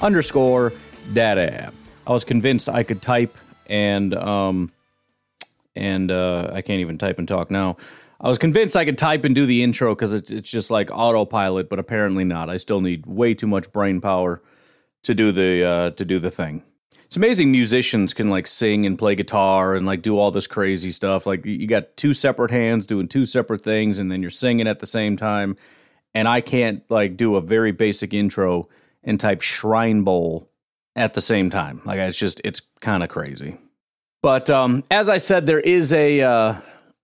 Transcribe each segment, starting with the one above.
underscore daddy. I was convinced I could type and um and uh, I can't even type and talk now. I was convinced I could type and do the intro because it's, it's just like autopilot, but apparently not. I still need way too much brain power to do the uh, to do the thing it's amazing musicians can like sing and play guitar and like do all this crazy stuff like you got two separate hands doing two separate things and then you're singing at the same time and i can't like do a very basic intro and type shrine bowl at the same time. Like it's just it's kind of crazy. But um as i said there is a uh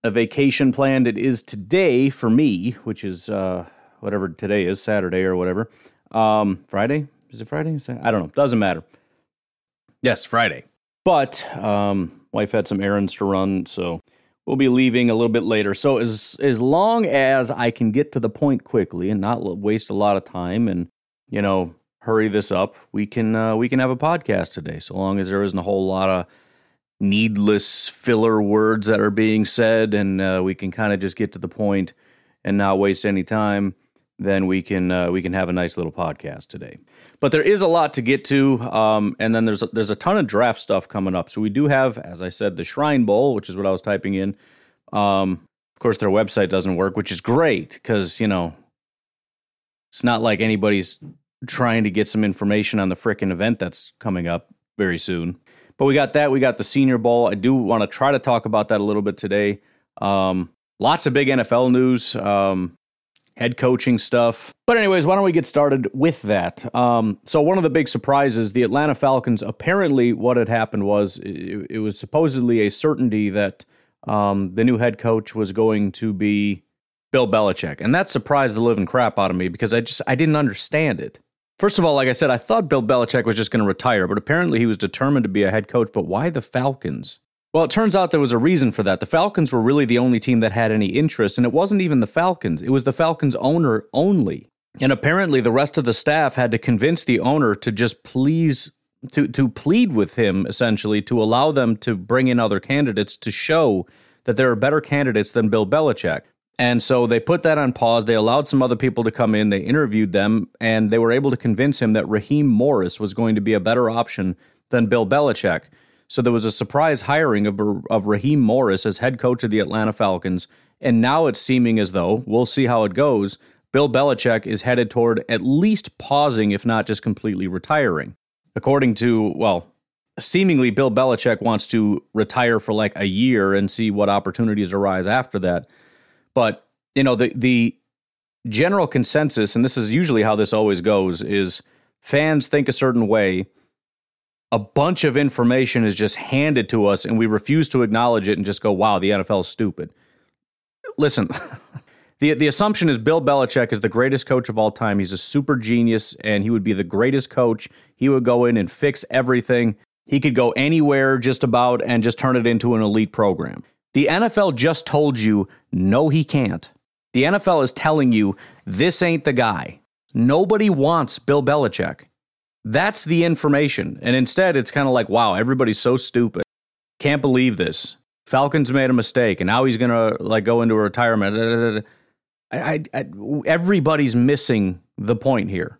a vacation planned. It is today for me which is uh whatever today is saturday or whatever. Um friday? Is it friday? I don't know. Doesn't matter. Yes, Friday. But um, wife had some errands to run, so we'll be leaving a little bit later. So as as long as I can get to the point quickly and not waste a lot of time, and you know, hurry this up, we can uh, we can have a podcast today. So long as there isn't a whole lot of needless filler words that are being said, and uh, we can kind of just get to the point and not waste any time, then we can uh, we can have a nice little podcast today. But there is a lot to get to, um, and then there's a, there's a ton of draft stuff coming up. So we do have, as I said, the Shrine Bowl, which is what I was typing in. Um, of course, their website doesn't work, which is great because you know it's not like anybody's trying to get some information on the frickin' event that's coming up very soon. But we got that. We got the Senior Bowl. I do want to try to talk about that a little bit today. Um, lots of big NFL news. Um, head coaching stuff. But, anyways, why don't we get started with that? Um, so, one of the big surprises the Atlanta Falcons apparently, what had happened was it, it was supposedly a certainty that um, the new head coach was going to be Bill Belichick. And that surprised the living crap out of me because I just I didn't understand it. First of all, like I said, I thought Bill Belichick was just going to retire, but apparently he was determined to be a head coach. But why the Falcons? Well, it turns out there was a reason for that. The Falcons were really the only team that had any interest, and it wasn't even the Falcons, it was the Falcons owner only. And apparently the rest of the staff had to convince the owner to just please to to plead with him essentially to allow them to bring in other candidates to show that there are better candidates than Bill Belichick. And so they put that on pause. They allowed some other people to come in. They interviewed them, and they were able to convince him that Raheem Morris was going to be a better option than Bill Belichick. So there was a surprise hiring of, of Raheem Morris as head coach of the Atlanta Falcons. And now it's seeming as though, we'll see how it goes, Bill Belichick is headed toward at least pausing, if not just completely retiring. According to, well, seemingly Bill Belichick wants to retire for like a year and see what opportunities arise after that. But, you know, the, the general consensus, and this is usually how this always goes, is fans think a certain way a bunch of information is just handed to us and we refuse to acknowledge it and just go, wow, the NFL is stupid. Listen, the, the assumption is Bill Belichick is the greatest coach of all time. He's a super genius and he would be the greatest coach. He would go in and fix everything. He could go anywhere just about and just turn it into an elite program. The NFL just told you, no, he can't. The NFL is telling you, this ain't the guy. Nobody wants Bill Belichick. That's the information. And instead, it's kind of like, wow, everybody's so stupid. Can't believe this. Falcons made a mistake, and now he's gonna like go into retirement. I, I, I, everybody's missing the point here.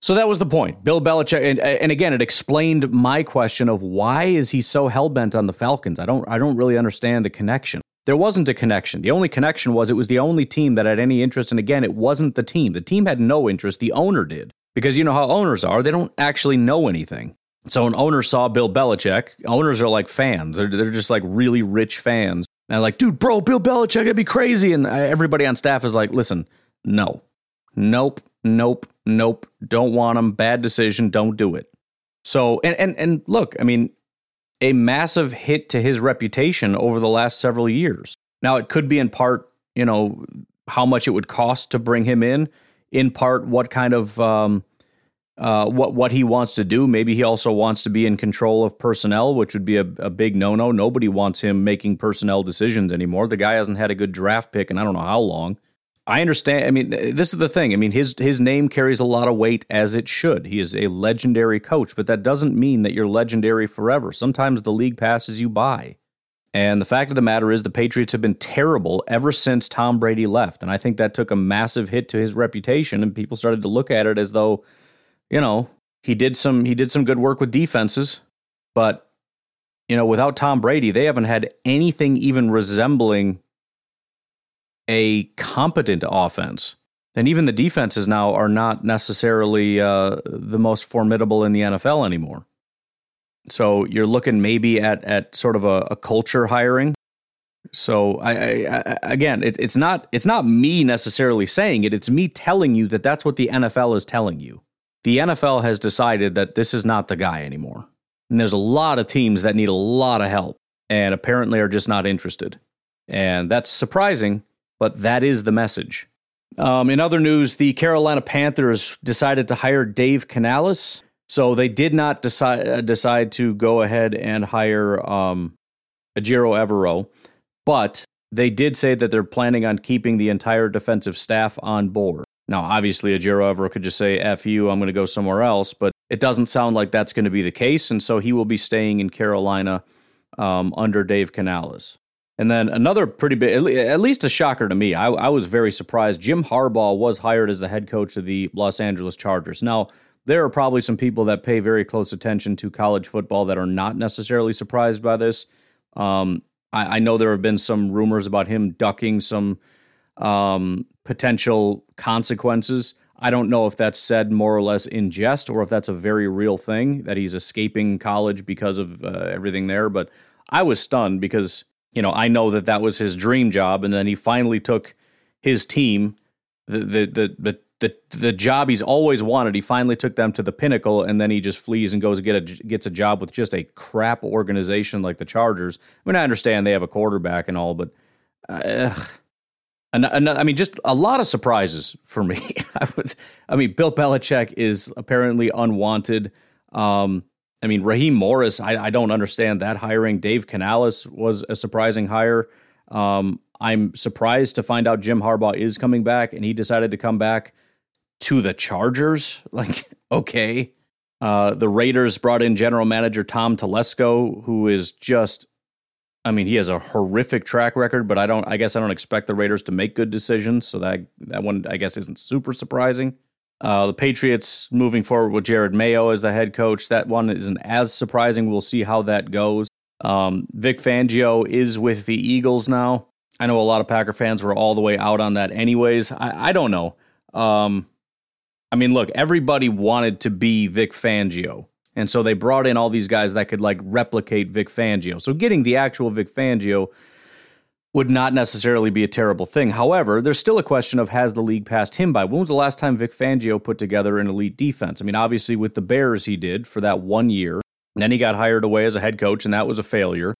So that was the point. Bill Belichick, and, and again, it explained my question of why is he so hell bent on the Falcons? I don't, I don't really understand the connection. There wasn't a connection. The only connection was it was the only team that had any interest. And again, it wasn't the team. The team had no interest. The owner did because you know how owners are; they don't actually know anything. So an owner saw Bill Belichick. Owners are like fans; they're they're just like really rich fans. And they're like, dude, bro, Bill Belichick, it'd be crazy. And everybody on staff is like, listen, no, nope, nope, nope, don't want him. Bad decision. Don't do it. So and and and look, I mean, a massive hit to his reputation over the last several years. Now it could be in part, you know, how much it would cost to bring him in. In part, what kind of um, uh, what what he wants to do. Maybe he also wants to be in control of personnel, which would be a, a big no no. Nobody wants him making personnel decisions anymore. The guy hasn't had a good draft pick, and I don't know how long. I understand. I mean, this is the thing. I mean, his his name carries a lot of weight as it should. He is a legendary coach, but that doesn't mean that you're legendary forever. Sometimes the league passes you by. And the fact of the matter is, the Patriots have been terrible ever since Tom Brady left. And I think that took a massive hit to his reputation. And people started to look at it as though you know, he did some he did some good work with defenses, but you know, without Tom Brady, they haven't had anything even resembling a competent offense. And even the defenses now are not necessarily uh, the most formidable in the NFL anymore. So you're looking maybe at at sort of a, a culture hiring. So I, I, again, it, it's not it's not me necessarily saying it. It's me telling you that that's what the NFL is telling you the NFL has decided that this is not the guy anymore. And there's a lot of teams that need a lot of help and apparently are just not interested. And that's surprising, but that is the message. Um, in other news, the Carolina Panthers decided to hire Dave Canales. So they did not decide uh, decide to go ahead and hire um, Ejiro Evero, but they did say that they're planning on keeping the entire defensive staff on board. Now, obviously, Ejiro Evero could just say, F you, I'm going to go somewhere else, but it doesn't sound like that's going to be the case. And so he will be staying in Carolina um, under Dave Canales. And then another pretty big, at least a shocker to me. I, I, was very surprised. Jim Harbaugh was hired as the head coach of the Los Angeles Chargers. Now, there are probably some people that pay very close attention to college football that are not necessarily surprised by this. Um, I, I, know there have been some rumors about him ducking some um, potential consequences. I don't know if that's said more or less in jest or if that's a very real thing that he's escaping college because of uh, everything there. But I was stunned because, you know, I know that that was his dream job. And then he finally took his team, the, the, the, the, the, job he's always wanted. He finally took them to the pinnacle, and then he just flees and goes get a, gets a job with just a crap organization like the Chargers. I mean, I understand they have a quarterback and all, but uh, and, and, I mean, just a lot of surprises for me. I was, I mean, Bill Belichick is apparently unwanted. Um, I mean, Raheem Morris, I, I, don't understand that hiring. Dave Canales was a surprising hire. Um, I'm surprised to find out Jim Harbaugh is coming back, and he decided to come back to the Chargers. Like, okay. Uh, the Raiders brought in general manager Tom Telesco, who is just I mean, he has a horrific track record, but I don't. I guess I don't expect the Raiders to make good decisions. So that that one, I guess, isn't super surprising. Uh, the Patriots moving forward with Jerod Mayo as the head coach. That one isn't as surprising. We'll see how that goes. Um, Vic Fangio is with the Eagles now. I know a lot of Packer fans were all the way out on that, anyways. I, I don't know. Um, I mean, look, everybody wanted to be Vic Fangio. And so they brought in all these guys that could like replicate Vic Fangio. So getting the actual Vic Fangio would not necessarily be a terrible thing. However, there's still a question of has the league passed him by? When was the last time Vic Fangio put together an elite defense? I mean, obviously with the Bears he did for that one year. Then he got hired away as a head coach and that was a failure.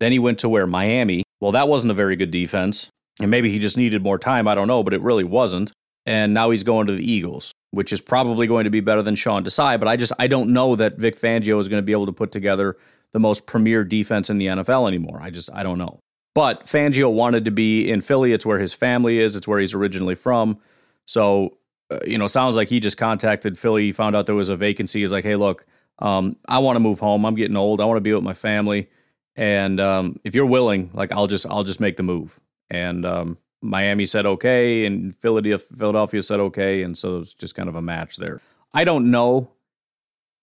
Then he went to where Miami. Well, that wasn't a very good defense. And maybe he just needed more time, I don't know, but it really wasn't. And now he's going to the Eagles which is probably going to be better than Sean Desai. But I just I don't know that Vic Fangio is going to be able to put together the most premier defense in the NFL anymore. I just I don't know. But Fangio wanted to be in Philly. It's where his family is. It's where he's originally from. So uh, you know, sounds like he just contacted Philly. He found out there was a vacancy. He's like, hey, look, um, I want to move home. I'm getting old. I want to be with my family. And um, if you're willing, like I'll just I'll just make the move. And um, Miami said okay, and Philadelphia said okay, and so it's just kind of a match there. I don't know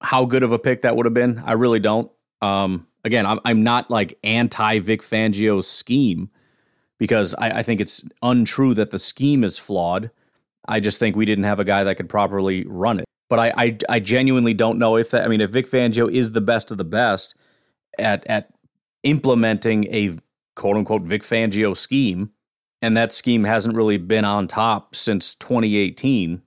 how good of a pick that would have been. I really don't. Um, again, I'm, I'm not like anti Vic Fangio's scheme because I, I think it's untrue that the scheme is flawed. I just think we didn't have a guy that could properly run it. but I, I, I genuinely don't know if that. I mean, if Vic Fangio is the best of the best at at implementing a quote unquote Vic Fangio scheme, and that scheme hasn't really been on top since 2018.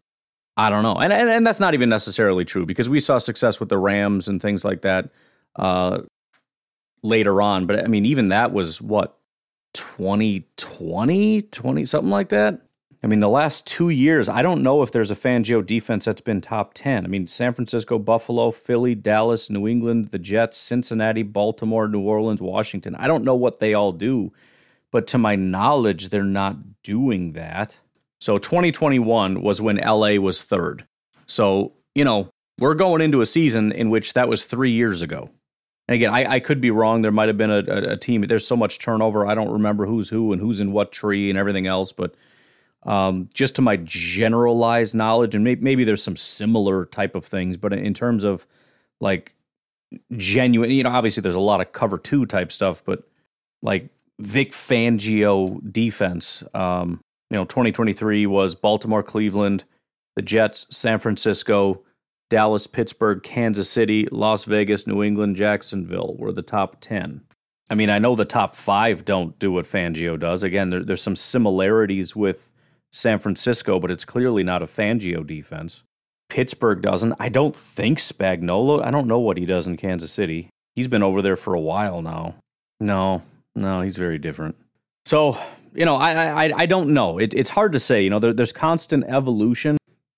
I don't know, and and, and that's not even necessarily true because we saw success with the Rams and things like that uh, later on. But I mean, even that was what 2020, 20 something like that. I mean, the last two years, I don't know if there's a Fangio defense that's been top 10. I mean, San Francisco, Buffalo, Philly, Dallas, New England, the Jets, Cincinnati, Baltimore, New Orleans, Washington. I don't know what they all do, but to my knowledge, they're not doing that. So 2021 was when LA was third. So, you know, we're going into a season in which that was three years ago. And again, I, I could be wrong. There might have been a, a, a team. There's so much turnover. I don't remember who's who and who's in what tree and everything else, but um, just to my generalized knowledge, and maybe, maybe there's some similar type of things, but in terms of like genuine, you know, obviously there's a lot of cover two type stuff, but like Vic Fangio defense, um, you know, 2023 was Baltimore, Cleveland, the Jets, San Francisco, Dallas, Pittsburgh, Kansas City, Las Vegas, New England, Jacksonville were the top 10. I mean, I know the top five don't do what Fangio does. Again, there, there's some similarities with San Francisco, but it's clearly not a Fangio defense. Pittsburgh doesn't. I don't think Spagnuolo. I don't know what he does in Kansas City. He's been over there for a while now. No, no, he's very different. So you know, I I I don't know. It, it's hard to say. You know, there, there's constant evolution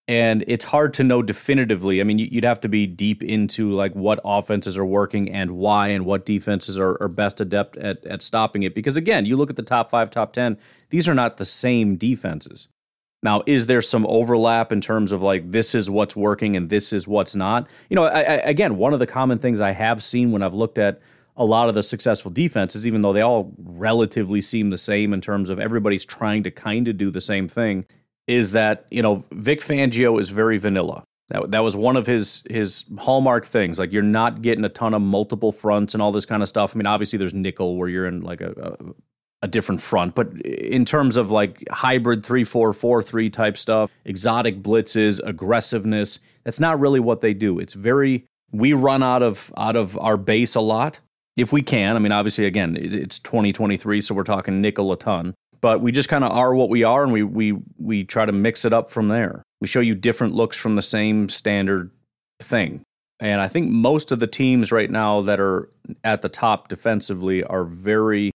and it's hard to know definitively. I mean, you'd have to be deep into like what offenses are working and why, and what defenses are, are best adept at, at stopping it. Because again, you look at the top five, top 10, these are not the same defenses. Now, is there some overlap in terms of like this is what's working and this is what's not? You know, I, I, again, one of the common things I have seen when I've looked at a lot of the successful defenses, even though they all relatively seem the same in terms of everybody's trying to kind of do the same thing, is that you know Vic Fangio is very vanilla. That, that was one of his his hallmark things. Like you're not getting a ton of multiple fronts and all this kind of stuff. I mean, obviously there's nickel where you're in like a, a, a different front, but in terms of like hybrid three four four three type stuff, exotic blitzes, aggressiveness, that's not really what they do. It's very we run out of out of our base a lot if we can. I mean, obviously, again, it's 2023, so we're talking nickel a ton but we just kind of are what we are and we we we try to mix it up from there. We show you different looks from the same standard thing. And I think most of the teams right now that are at the top defensively are very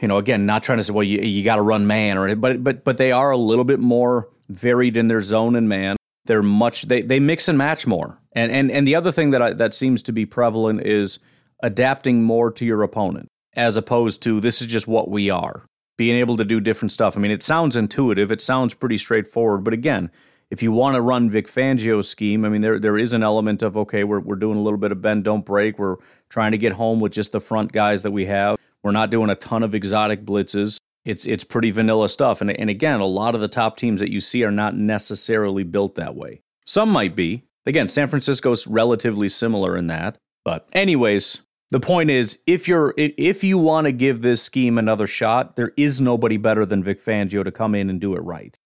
you know, again, not trying to say well you you got to run man or but but but they are a little bit more varied in their zone and man. They're much they they mix and match more. And and and the other thing that I, that seems to be prevalent is adapting more to your opponent as opposed to this is just what we are being able to do different stuff. I mean, it sounds intuitive, it sounds pretty straightforward, but again, if you want to run Vic Fangio's scheme, I mean, there there is an element of okay, we're we're doing a little bit of bend don't break. We're trying to get home with just the front guys that we have. We're not doing a ton of exotic blitzes. It's it's pretty vanilla stuff. And and again, a lot of the top teams that you see are not necessarily built that way. Some might be. Again, San Francisco's relatively similar in that. But anyways, the point is, if you're if you want to give this scheme another shot, there is nobody better than Vic Fangio to come in and do it right.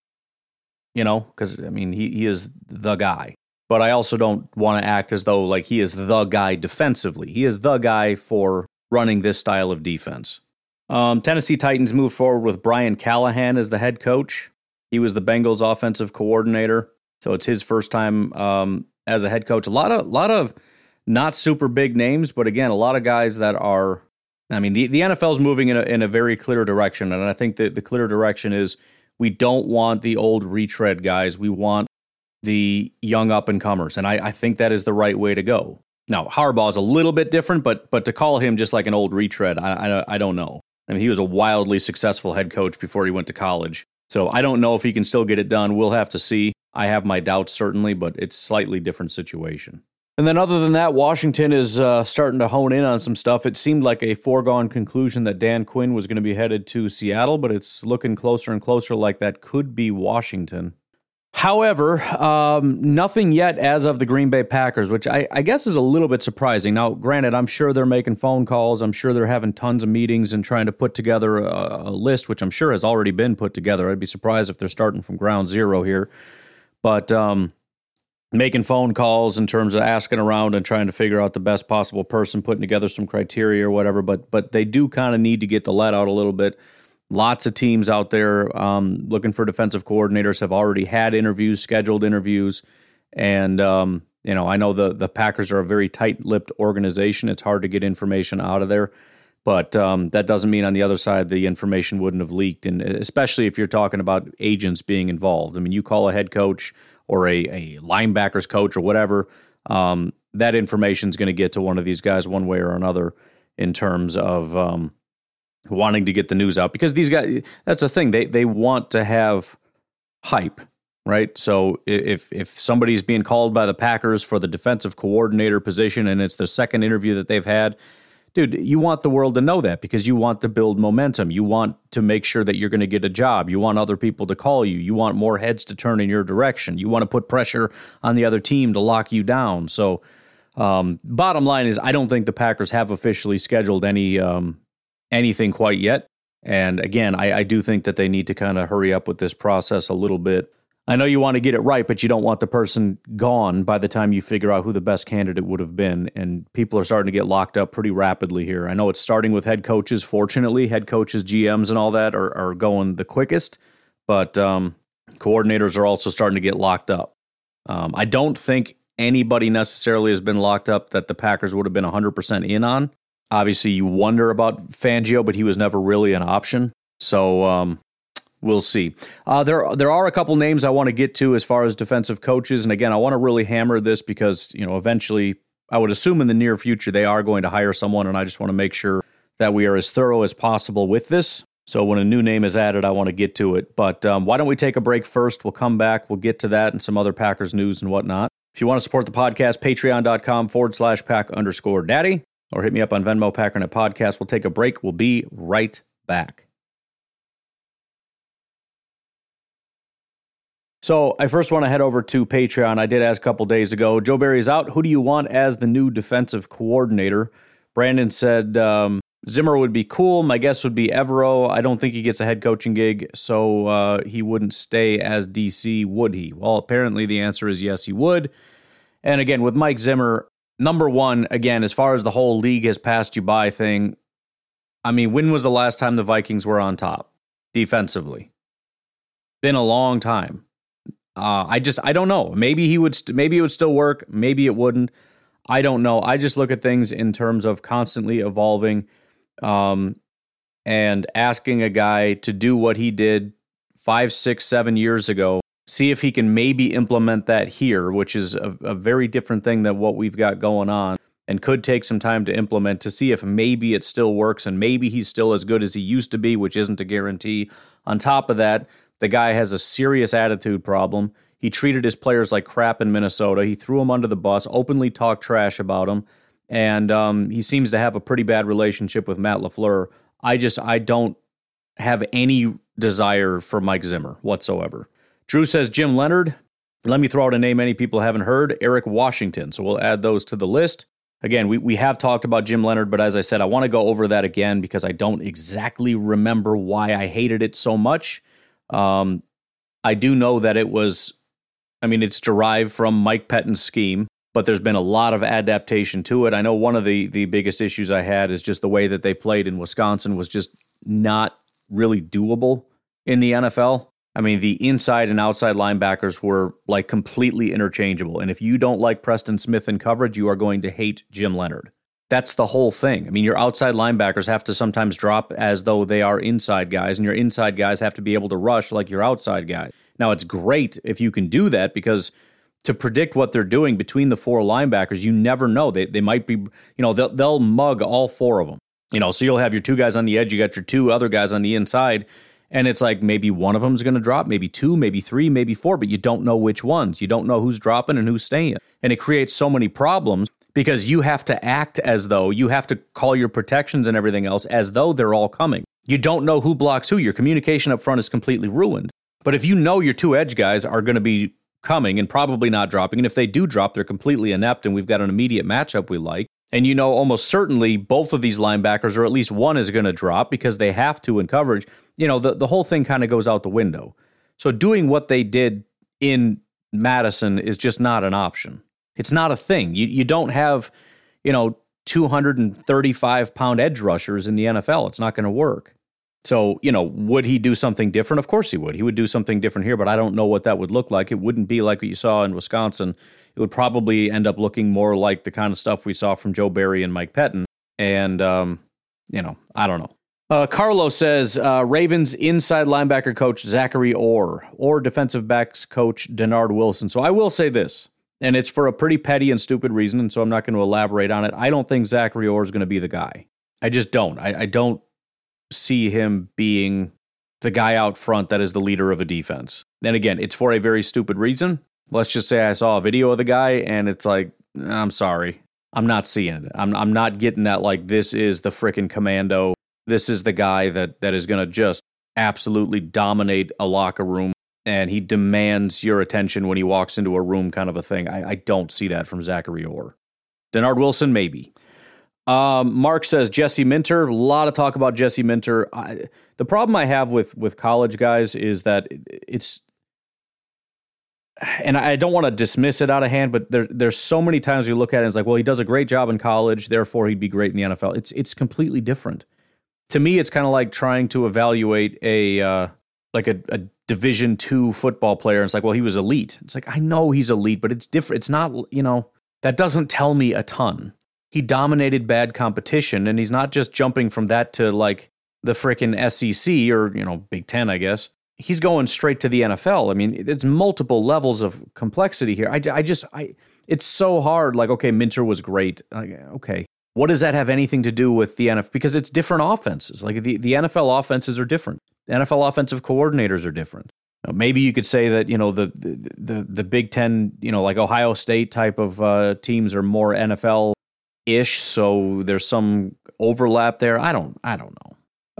You know, because I mean, he he is the guy. But I also don't want to act as though like he is the guy defensively. He is the guy for running this style of defense. Um, Tennessee Titans move forward with Brian Callahan as the head coach. He was the Bengals offensive coordinator, so it's his first time um, as a head coach. A lot of lot of not super big names, but again, a lot of guys that are. I mean, the, the NFL is moving in a, in a very clear direction. And I think that the clear direction is we don't want the old retread guys. We want the young up and comers. And I, I think that is the right way to go. Now, Harbaugh is a little bit different, but but to call him just like an old retread, I, I, I don't know. I mean, he was a wildly successful head coach before he went to college. So I don't know if he can still get it done. We'll have to see. I have my doubts, certainly, but it's slightly different situation. And then, other than that, Washington is uh, starting to hone in on some stuff. It seemed like a foregone conclusion that Dan Quinn was going to be headed to Seattle, but it's looking closer and closer like that could be Washington. However, um, nothing yet as of the Green Bay Packers, which I, I, guess is a little bit surprising. Now, granted, I'm sure they're making phone calls. I'm sure they're having tons of meetings and trying to put together a, a list, which I'm sure has already been put together. I'd be surprised if they're starting from ground zero here. But um, making phone calls in terms of asking around and trying to figure out the best possible person, putting together some criteria or whatever. But but they do kind of need to get the let out a little bit. Lots of teams out there um, looking for defensive coordinators have already had interviews, scheduled interviews, and um, you know I know the the Packers are a very tight-lipped organization. It's hard to get information out of there. But um, that doesn't mean on the other side the information wouldn't have leaked, and especially if you're talking about agents being involved. I mean, you call a head coach or a, a linebackers coach or whatever, um, that information is going to get to one of these guys one way or another in terms of um, wanting to get the news out. Because these guys that's the thing they they want to have hype right? So if if somebody's being called by the Packers for the defensive coordinator position and it's the second interview that they've had dude, you want the world to know that because you want to build momentum. You want to make sure that you're going to get a job. You want other people to call you. You want more heads to turn in your direction. You want to put pressure on the other team to lock you down. So, um, bottom line is, I don't think the Packers have officially scheduled any um, anything quite yet. And again, I, I do think that they need to kind of hurry up with this process a little bit. I know you want to get it right, but you don't want the person gone by the time you figure out who the best candidate would have been. And people are starting to get locked up pretty rapidly here. I know it's starting with head coaches. Fortunately, head coaches, GMs, and all that are, are going the quickest, but um, coordinators are also starting to get locked up. Um, I don't think anybody necessarily has been locked up that the Packers would have been 100% in on. Obviously, you wonder about Fangio, but he was never really an option. So um, we'll see. Uh, there there are a couple names I want to get to as far as defensive coaches, and again, I want to really hammer this because you know eventually I would assume in the near future they are going to hire someone, and I just want to make sure that we are as thorough as possible with this. So when a new name is added, I want to get to it. But um, why don't we take a break first? We'll come back. We'll get to that and some other Packers news and whatnot. If you want to support the podcast, patreon.com forward slash pack underscore daddy, or hit me up on Venmo Packernet Podcast. We'll take a break. We'll be right back. So I first want to head over to Patreon. I did ask a couple days ago. Joe Barry's out. Who do you want as the new defensive coordinator? Brandon said um, Zimmer would be cool. My guess would be Evero. I don't think he gets a head coaching gig, so uh, he wouldn't stay as DC, would he? Well, apparently the answer is yes, he would. And again, with Mike Zimmer, number one, again, as far as the whole league has passed you by thing, I mean, when was the last time the Vikings were on top defensively? Been a long time. Uh, I just I don't know. Maybe he would st- maybe it would still work. Maybe it wouldn't. I don't know. I just look at things in terms of constantly evolving, um, and asking a guy to do what he did five, six, seven years ago. See if he can maybe implement that here, which is a, a very different thing than what we've got going on, and could take some time to implement to see if maybe it still works and maybe he's still as good as he used to be, which isn't a guarantee. On top of that, the guy has a serious attitude problem. He treated his players like crap in Minnesota. He threw them under the bus, openly talked trash about them, and um, he seems to have a pretty bad relationship with Matt LaFleur. I just I don't have any desire for Mike Zimmer whatsoever. Drew says Jim Leonhard. Let me throw out a name many people haven't heard Eric Washington. So we'll add those to the list. Again, we, we have talked about Jim Leonhard, but as I said, I want to go over that again because I don't exactly remember why I hated it so much. Um, I do know that it was, I mean, it's derived from Mike Pettine's scheme, but there's been a lot of adaptation to it. I know one of the the biggest issues I had is just the way that they played in Wisconsin was just not really doable in the NFL. I mean, the inside and outside linebackers were like completely interchangeable. And if you don't like Preston Smith in coverage, you are going to hate Jim Leonhard. That's the whole thing. I mean, your outside linebackers have to sometimes drop as though they are inside guys, and your inside guys have to be able to rush like your outside guy. Now, it's great if you can do that because to predict what they're doing between the four linebackers, you never know. They, they might be, you know, they'll, they'll mug all four of them. You know, so you'll have your two guys on the edge, you got your two other guys on the inside, and it's like maybe one of them is going to drop, maybe two, maybe three, maybe four, but you don't know which ones. You don't know who's dropping and who's staying. And it creates so many problems because you have to act as though you have to call your protections and everything else as though they're all coming. You don't know who blocks who. Your communication up front is completely ruined. But if you know your two edge guys are going to be coming and probably not dropping, and if they do drop, they're completely inept, and we've got an immediate matchup we like, and you know almost certainly both of these linebackers, or at least one, is going to drop because they have to in coverage, you know, the, the whole thing kind of goes out the window. So doing what they did in Madison is just not an option. It's not a thing. You you don't have, you know, 235 pound edge rushers in the NFL. It's not going to work. So, you know, would he do something different? Of course he would. He would do something different here, but I don't know what that would look like. It wouldn't be like what you saw in Wisconsin. It would probably end up looking more like the kind of stuff we saw from Joe Barry and Mike Pettine. And, um, you know, I don't know. Uh, Carlos says uh, Ravens inside linebacker coach Zachary Orr or defensive backs coach Dennard Wilson. So I will say this, and it's for a pretty petty and stupid reason, and so I'm not going to elaborate on it. I don't think Zachary Orr is going to be the guy. I just don't. I, I don't see him being the guy out front that is the leader of a defense. And again, it's for a very stupid reason. Let's just say I saw a video of the guy and it's like, I'm sorry. I'm not seeing it. I'm I'm not getting that like this is the freaking commando. This is the guy that that is going to just absolutely dominate a locker room and he demands your attention when he walks into a room kind of a thing. I, I don't see that from Zachary Orr. Dennard Wilson, maybe. Um, Mark says Jesse Minter. A lot of talk about Jesse Minter. I, the problem I have with with college guys is that it's, and I don't want to dismiss it out of hand, but there, there's so many times you look at it and it's like, well, he does a great job in college, therefore he'd be great in the NFL. It's it's completely different. To me, it's kind of like trying to evaluate a uh, like a, a Division two football player. It's like, well, he was elite. It's like I know he's elite, but it's different. It's not you know that doesn't tell me a ton he dominated bad competition and he's not just jumping from that to like the freaking SEC or, you know, Big 10, I guess. He's going straight to the NFL. I mean, it's multiple levels of complexity here. I, I just I it's so hard like okay, Minter was great. Like, okay. What does that have anything to do with the NFL? Because it's different offenses. Like the, the NFL offenses are different. NFL offensive coordinators are different. maybe you could say that you know the, the the the Big Ten, you know, like Ohio State type of uh, teams are more NFL ish, so there's some overlap there. I don't I don't know.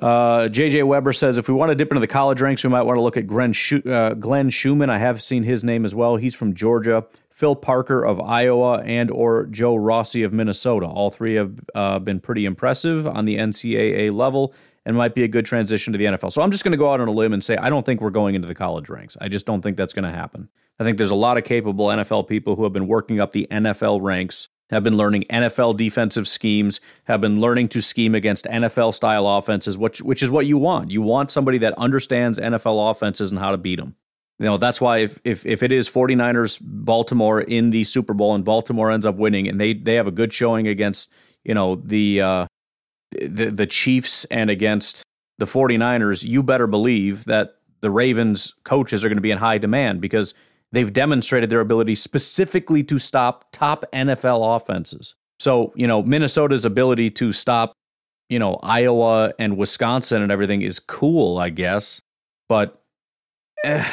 Uh, JJ Weber says if we want to dip into the college ranks, we might want to look at Glenn, Schu- uh, Glenn Schumann. I have seen his name as well. He's from Georgia. Phil Parker of Iowa and or Joe Rossi of Minnesota. All three have uh, been pretty impressive on the NCAA level and might be a good transition to the NFL. So I'm just going to go out on a limb and say I don't think we're going into the college ranks. I just don't think that's going to happen. I think there's a lot of capable NFL people who have been working up the NFL ranks have been learning NFL defensive schemes, have been learning to scheme against NFL style offenses, which which is what you want. You want somebody that understands NFL offenses and how to beat them. You know, that's why if if if it is 49ers Baltimore in the Super Bowl and Baltimore ends up winning and they they have a good showing against, you know, the uh the the Chiefs and against the 49ers, you better believe that the Ravens coaches are going to be in high demand because they've demonstrated their ability specifically to stop top NFL offenses. So, you know, Minnesota's ability to stop, you know, Iowa and Wisconsin and everything is cool, I guess. But eh,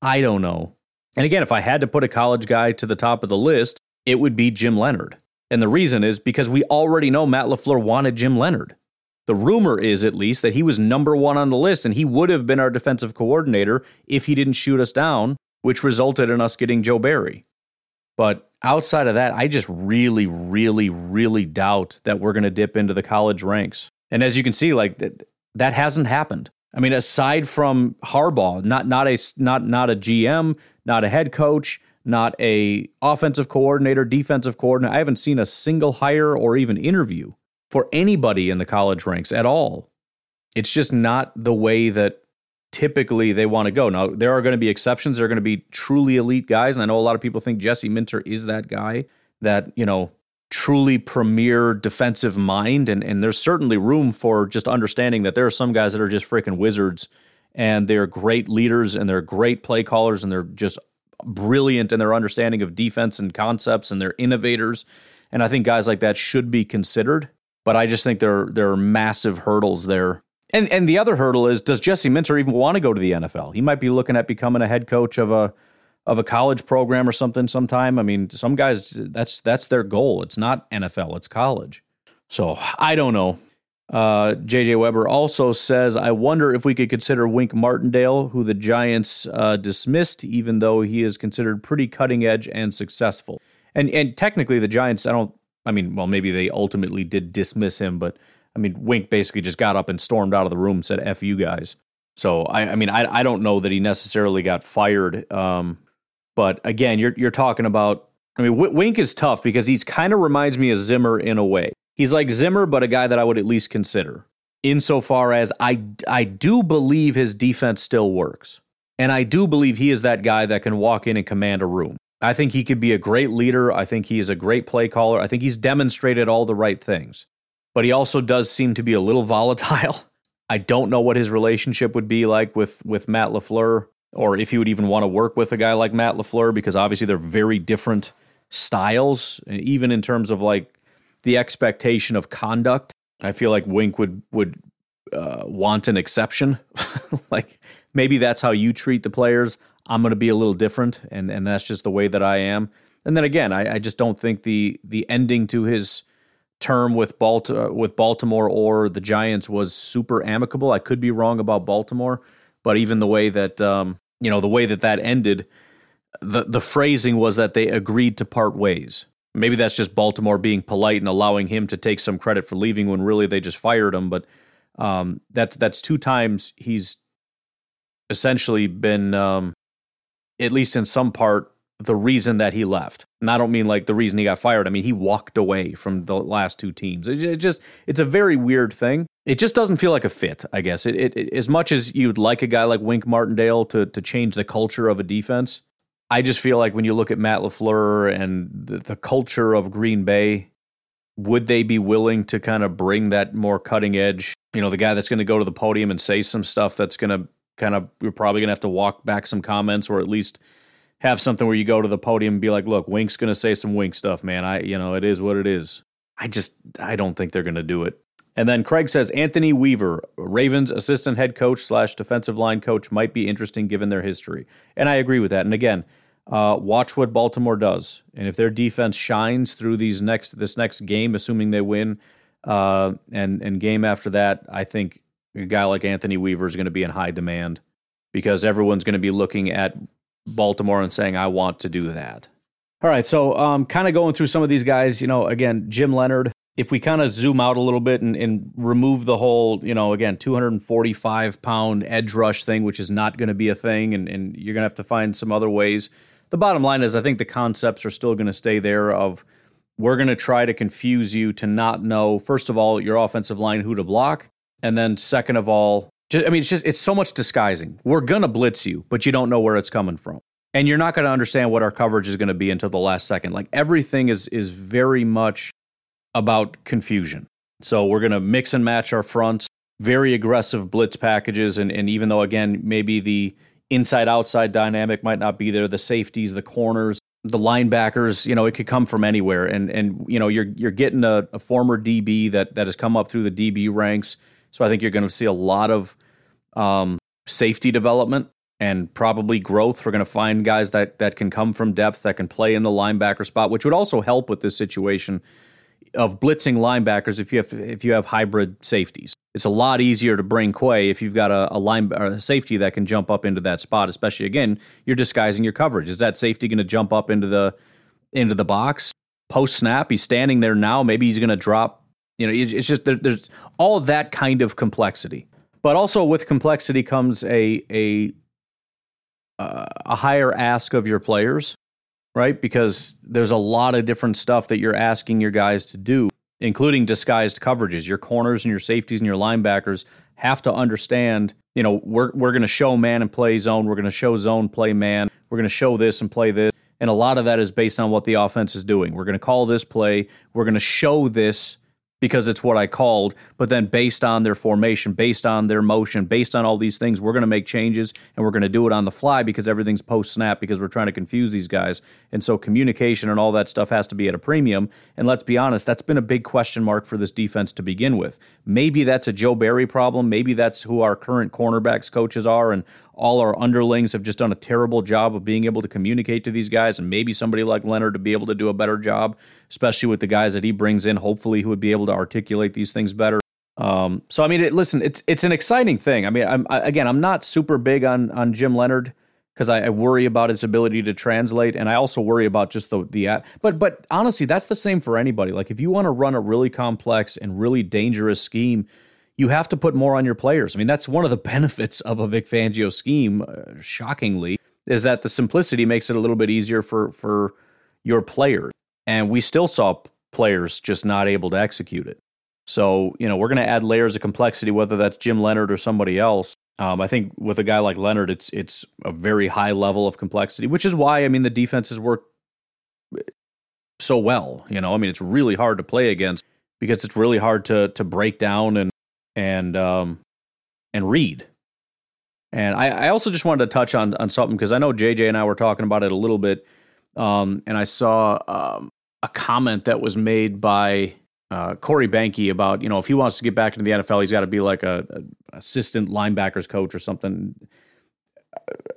I don't know. And again, if I had to put a college guy to the top of the list, it would be Jim Leonhard. And the reason is because we already know Matt LaFleur wanted Jim Leonhard. The rumor is, at least, that he was number one on the list and he would have been our defensive coordinator if he didn't shoot us down which resulted in us getting Joe Barry. But outside of that, I just really, really, really doubt that we're going to dip into the college ranks. And as you can see, like that, that hasn't happened. I mean, aside from Harbaugh, not not a not not a GM, not a head coach, not a offensive coordinator, defensive coordinator. I haven't seen a single hire or even interview for anybody in the college ranks at all. It's just not the way that typically they want to go. Now, there are going to be exceptions. There are going to be truly elite guys. And I know a lot of people think Jesse Minter is that guy that, you know, truly premier defensive mind. And, and there's certainly room for just understanding that there are some guys that are just freaking wizards and they're great leaders and they're great play callers and they're just brilliant in their understanding of defense and concepts and they're innovators. And I think guys like that should be considered. But I just think there, there are massive hurdles there and and the other hurdle is does Jesse Minter even want to go to the NFL? He might be looking at becoming a head coach of a of a college program or something sometime. I mean, some guys that's that's their goal. It's not NFL, it's college. So I don't know. Uh, JJ Weber also says, I wonder if we could consider Wink Martindale, who the Giants uh, dismissed, even though he is considered pretty cutting edge and successful. And and technically, the Giants, I don't. I mean, well, maybe they ultimately did dismiss him, but I mean, Wink basically just got up and stormed out of the room said, F you guys. So, I, I mean, I, I don't know that he necessarily got fired. Um, But again, you're you're talking about. I mean, w- Wink is tough because he's kind of reminds me of Zimmer in a way. He's like Zimmer, but a guy that I would at least consider. Insofar as I I do believe his defense still works, and I do believe he is that guy that can walk in and command a room. I think he could be a great leader. I think he is a great play caller. I think he's demonstrated all the right things. But he also does seem to be a little volatile. I don't know what his relationship would be like with with Matt LaFleur or if he would even want to work with a guy like Matt LaFleur because obviously they're very different styles even in terms of like the expectation of conduct. I feel like Wink would would uh, want an exception. like maybe that's how you treat the players. I'm going to be a little different, and and that's just the way that I am. And then again, I, I just don't think the the ending to his term with Balt- uh, with Baltimore or the Giants was super amicable. I could be wrong about Baltimore, but even the way that um, you know the way that that ended, the the phrasing was that they agreed to part ways. Maybe that's just Baltimore being polite and allowing him to take some credit for leaving when really they just fired him. But um, that's that's two times he's essentially been um, at least in some part, the reason that he left. And I don't mean like the reason he got fired. I mean, he walked away from the last two teams. It's just, it's a very weird thing. It just doesn't feel like a fit, I guess. It, it, it, as much as you'd like a guy like Wink Martindale to, to change the culture of a defense, I just feel like when you look at Matt LaFleur and the, the culture of Green Bay, would they be willing to kind of bring that more cutting edge, you know, the guy that's going to go to the podium and say some stuff that's going to kind of we're probably gonna have to walk back some comments or at least have something where you go to the podium and be like, look, Wink's gonna say some Wink stuff, man. I you know, it is what it is. I just I don't think they're gonna do it. And then Craig says Anthony Weaver, Ravens assistant head coach slash defensive line coach, might be interesting given their history. And I agree with that. And again, uh, watch what Baltimore does, and if their defense shines through these next this next game, assuming they win, uh, and and game after that, I think a guy like Anthony Weaver is going to be in high demand because everyone's going to be looking at Baltimore and saying, I want to do that. All right. So, um, kind of going through some of these guys, you know, again, Jim Leonhard. if we kind of zoom out a little bit and, and, remove the whole, you know, again, 245 pound edge rush thing, which is not going to be a thing, and, and you're going to have to find some other ways. The bottom line is, I think the concepts are still going to stay there of we're going to try to confuse you to not know, first of all, your offensive line who to block. And then second of all, just, I mean, it's just it's so much disguising. We're gonna blitz you, but you don't know where it's coming from, and you're not gonna understand what our coverage is gonna be until the last second. Like everything is is very much about confusion. So we're gonna mix and match our fronts, very aggressive blitz packages, and and even though again maybe the inside outside dynamic might not be there, the safeties, the corners, the linebackers, you know, it could come from anywhere. And and you know, you're you're getting a, a former DB that that has come up through the DB ranks so I think you're going to see a lot of um, safety development and probably growth. We're going to find guys that that can come from depth that can play in the linebacker spot, which would also help with this situation of blitzing linebackers if you have if you have hybrid safeties. It's a lot easier to bring Quay if you've got a, a line a safety that can jump up into that spot. Especially again, you're disguising your coverage. Is that safety going to jump up into the into the box post snap? He's standing there now. Maybe he's going to drop you know, it's just there, there's all that kind of complexity, but also with complexity comes a a uh, a higher ask of your players, right? Because there's a lot of different stuff that you're asking your guys to do, including disguised coverages. Your corners and your safeties and your linebackers have to understand. You know, we're we're going to show man and play zone. We're going to show zone play man. We're going to show this and play this. And a lot of that is based on what the offense is doing. We're going to call this play. We're going to show this because it's what I called. But then, based on their formation, based on their motion, based on all these things, we're going to make changes and we're going to do it on the fly because everything's post snap because we're trying to confuse these guys. And so, communication and all that stuff has to be at a premium. And let's be honest, that's been a big question mark for this defense to begin with. Maybe that's a Joe Barry problem. Maybe that's who our current cornerbacks coaches are. And all our underlings have just done a terrible job of being able to communicate to these guys, and maybe somebody like Leonhard to be able to do a better job, especially with the guys that he brings in. Hopefully, who would be able to articulate these things better. Um, so, I mean, it, listen, it's it's an exciting thing. I mean, I'm I, again, I'm not super big on on Jim Leonhard because I, I, worry about his ability to translate, and I also worry about just the the. But but honestly, that's the same for anybody. Like if you want to run a really complex and really dangerous scheme you have to put more on your players. I mean, that's one of the benefits of a Vic Fangio scheme, uh, shockingly, is that the simplicity makes it a little bit easier for for your players. And we still saw players just not able to execute it. So, you know, we're going to add layers of complexity, whether that's Jim Leonhard or somebody else. Um, I think with a guy like Leonhard, it's it's a very high level of complexity, which is why I mean the defenses work so well. You know, I mean it's really hard to play against because it's really hard to to break down and and um, and read. And I, I also just wanted to touch on on something because I know JJ and I were talking about it a little bit, um, and I saw um, a comment that was made by uh, Corey Behnke about you know if he wants to get back into the NFL, he's got to be like a, a, assistant linebackers coach or something.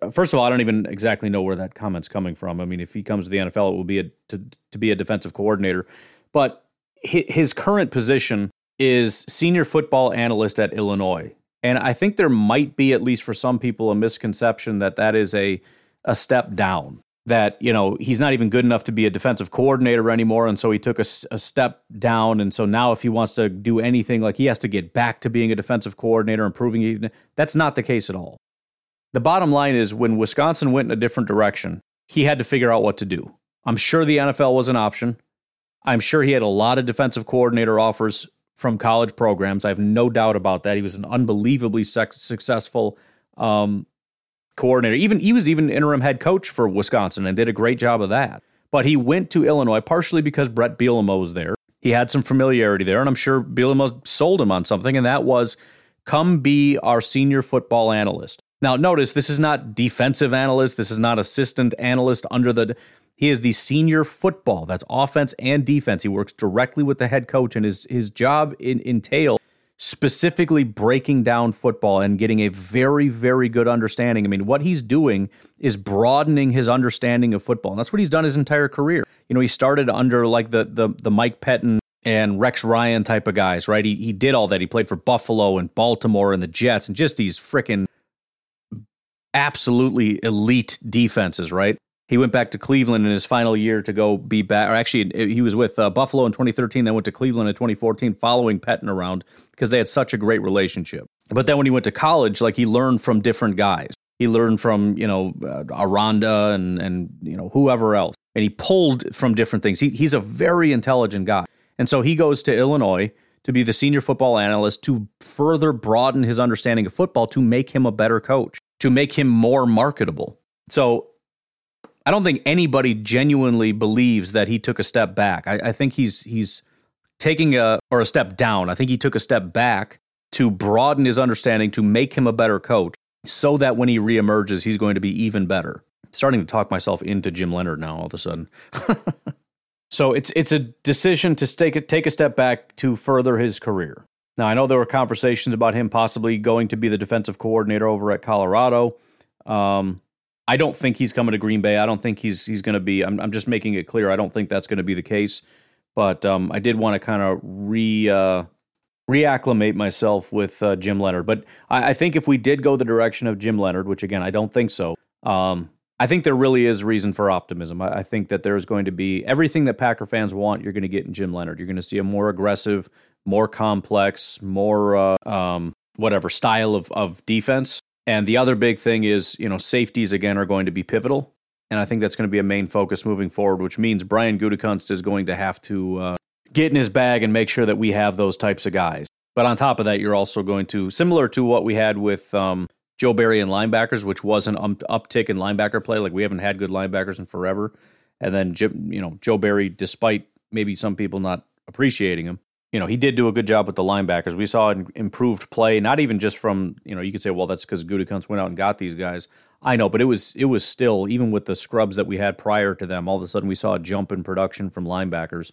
Uh, first of all, I don't even exactly know where that comment's coming from. I mean, if he comes to the NFL, it will be a, to to be a defensive coordinator, but his current position is senior football analyst at Illinois, and I think there might be at least for some people a misconception that that is a a step down that you know he's not even good enough to be a defensive coordinator anymore and so he took a, a, step down and so now if he wants to do anything like he has to get back to being a defensive coordinator and proving he, that's not the case at all. The bottom line is when wisconsin went in a different direction he had to figure out what to do. I'm sure the nfl was an option. I'm sure he had a lot of defensive coordinator offers from college programs i have no doubt about that he was an unbelievably successful um, coordinator. Even he was even interim head coach for Wisconsin and did a great job of that. But he went to Illinois partially because Bret Bielema was there. He had some familiarity there, and I'm sure Bielema sold him on something, and that was come be our senior football analyst. Now, notice this is not defensive analyst. This is not assistant analyst under the. He is the senior football. That's offense and defense. He works directly with the head coach, and his his job in, entails specifically breaking down football and getting a very, very good understanding. I mean, what he's doing is broadening his understanding of football. And that's what he's done his entire career. You know, he started under like the the, the Mike Pettine and Rex Ryan type of guys, right? He he did all that. He played for Buffalo and Baltimore and the Jets and just these freaking absolutely elite defenses, right? He went back to Cleveland in his final year to go be back. Or actually, he was with uh, Buffalo in 2013, then went to Cleveland in 2014, following Pettine around because they had such a great relationship. But then when he went to college, like he learned from different guys. He learned from you know uh, Aranda and and you know whoever else, and he pulled from different things. He, he's a very intelligent guy, and so he goes to Illinois to be the senior football analyst to further broaden his understanding of football to make him a better coach, to make him more marketable. So I don't think anybody genuinely believes that he took a step back. I, I think he's he's taking a or a step down. I think he took a step back to broaden his understanding to make him a better coach, so that when he reemerges, he's going to be even better. starting to talk myself into Jim Leonhard now all of a sudden. so it's it's a decision to take a, take a step back to further his career. Now I know there were conversations about him possibly going to be the defensive coordinator over at Colorado. Um, I don't think he's coming to Green Bay. I don't think he's he's going to be. I'm, I'm just making it clear. I don't think that's going to be the case. But um, I did want to kind of re uh, reacclimate myself with uh, Jim Leonhard. But I, I, think if we did go the direction of Jim Leonhard, which again I don't think so, um, I think there really is reason for optimism. I, I think that there's going to be everything that Packer fans want. You're going to get in Jim Leonhard. You're going to see a more aggressive, more complex, more uh, um, whatever style of of defense. And the other big thing is, you know, safeties again are going to be pivotal. And I think that's going to be a main focus moving forward, which means Brian Gutekunst is going to have to uh, get in his bag and make sure that we have those types of guys. But on top of that, you're also going to, similar to what we had with um, Joe Barry and linebackers, which was an um, uptick in linebacker play. Like we haven't had good linebackers in forever. And then, you know, Joe Barry, despite maybe some people not appreciating him, you know, he did do a good job with the linebackers. We saw an improved play, not even just from, you know, you could say, well, that's because Gutekunst went out and got these guys. I know, but it was it was still even with the scrubs that we had prior to them. All of a sudden, we saw a jump in production from linebackers.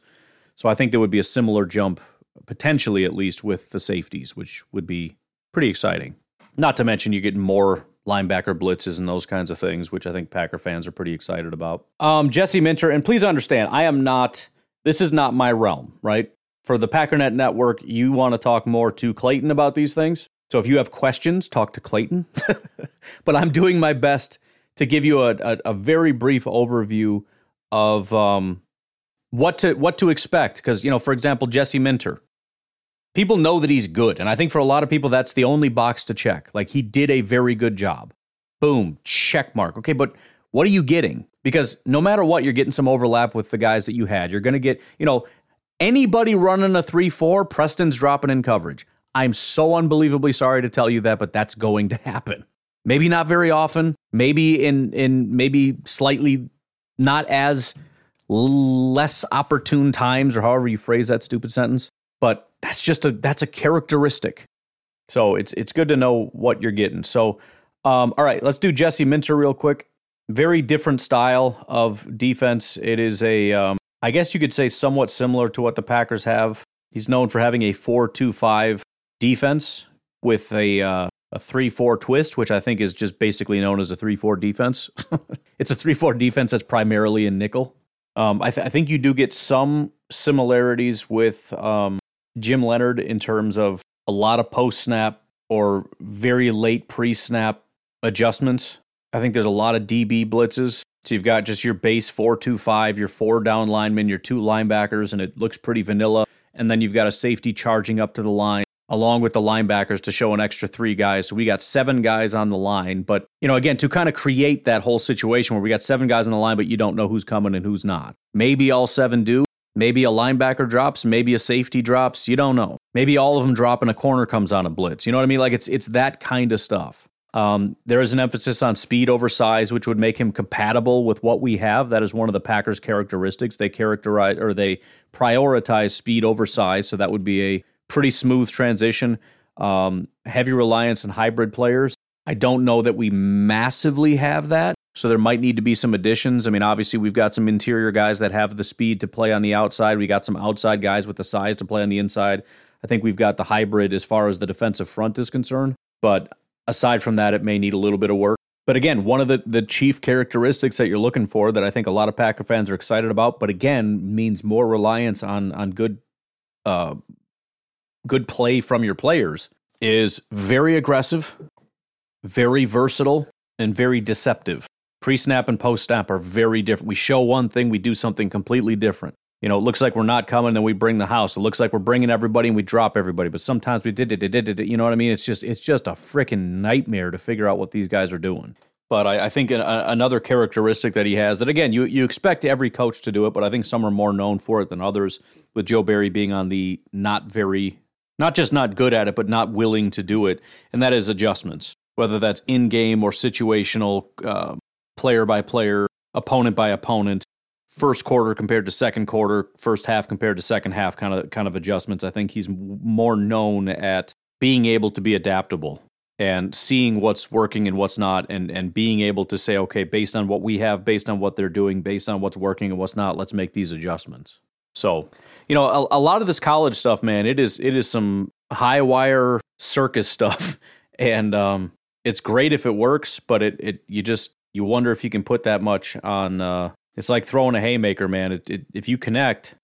So I think there would be a similar jump, potentially at least, with the safeties, which would be pretty exciting. Not to mention you get more linebacker blitzes and those kinds of things, which I think Packer fans are pretty excited about. Um, Jesse Minter, and please understand, I am not. This is not my realm, right? For the Packernet Network, you want to talk more to Clayton about these things. So if you have questions, talk to Clayton. but I'm doing my best to give you a, a, a very brief overview of um, what to what to expect. Because you know, for example, Jesse Minter, people know that he's good, and I think for a lot of people, that's the only box to check. Like he did a very good job. Boom, check mark. Okay, but what are you getting? Because no matter what, you're getting some overlap with the guys that you had. You're going to get, you know, anybody running a 3 4, Preston's dropping in coverage. I'm so unbelievably sorry to tell you that, but that's going to happen. Maybe not very often, maybe in in maybe slightly not as less opportune times or however you phrase that stupid sentence, but that's just a that's a characteristic. So it's it's good to know what you're getting. So um, all right, let's do Jesse Minter real quick. Very different style of defense. It is a um, I guess you could say somewhat similar to what the Packers have. He's known for having a 4-2-5 defense with a uh, a 3-4 twist, which I think is just basically known as a 3-4 defense. it's a 3-4 defense that's primarily in nickel. Um, I, th- I, think you do get some similarities with um, Jim Leonhard in terms of a lot of post snap or very late pre snap adjustments. I think there's a lot of DB blitzes. So you've got just your base 4-2-5, your four down linemen, your two linebackers, and it looks pretty vanilla. And then you've got a safety charging up to the line along with the linebackers to show an extra three guys. So we got seven guys on the line. But, you know, again, to kind of create that whole situation where we got seven guys on the line, but you don't know who's coming and who's not. Maybe all seven do. Maybe a linebacker drops, maybe a safety drops. You don't know. Maybe all of them drop and a corner comes on a blitz. You know what I mean? Like it's it's that kind of stuff. Um, there is an emphasis on speed over size, which would make him compatible with what we have. That is one of the Packers' characteristics. They characterize or they prioritize speed over size, so that would be a pretty smooth transition. Um, heavy reliance on hybrid players. I don't know that we massively have that. So there might need to be some additions. I mean, obviously, we've got some interior guys that have the speed to play on the outside. We got some outside guys with the size to play on the inside. I think we've got the hybrid as far as the defensive front is concerned. But aside from that, it may need a little bit of work. But again, one of the, the chief characteristics that you're looking for that I think a lot of Packer fans are excited about, but again, means more reliance on on good uh, good play from your players is very aggressive, very versatile, and very deceptive. Pre snap and post snap are very different. We show one thing, we do something completely different. You know, it looks like we're not coming, then we bring the house. It looks like we're bringing everybody and we drop everybody. But sometimes we did it, did it, you know what I mean? It's just, it's just a freaking nightmare to figure out what these guys are doing. But I, I think a, another characteristic that he has that again you you expect every coach to do it, but I think some are more known for it than others. With Joe Barry being on the not very not just not good at it, but not willing to do it, and that is adjustments, whether that's in game or situational, uh, player by player, opponent by opponent, first quarter compared to second quarter, first half compared to second half, kind of kind of adjustments. I think he's more known at being able to be adaptable and seeing what's working and what's not and and being able to say okay based on what we have based on what they're doing based on what's working and what's not let's make these adjustments so you know, a, a lot of this college stuff, man, it is it is some high wire circus stuff, and um, it's great if it works, but it it you just you wonder if you can put that much on. Uh, it's like throwing a haymaker, man. It, it, if you connect,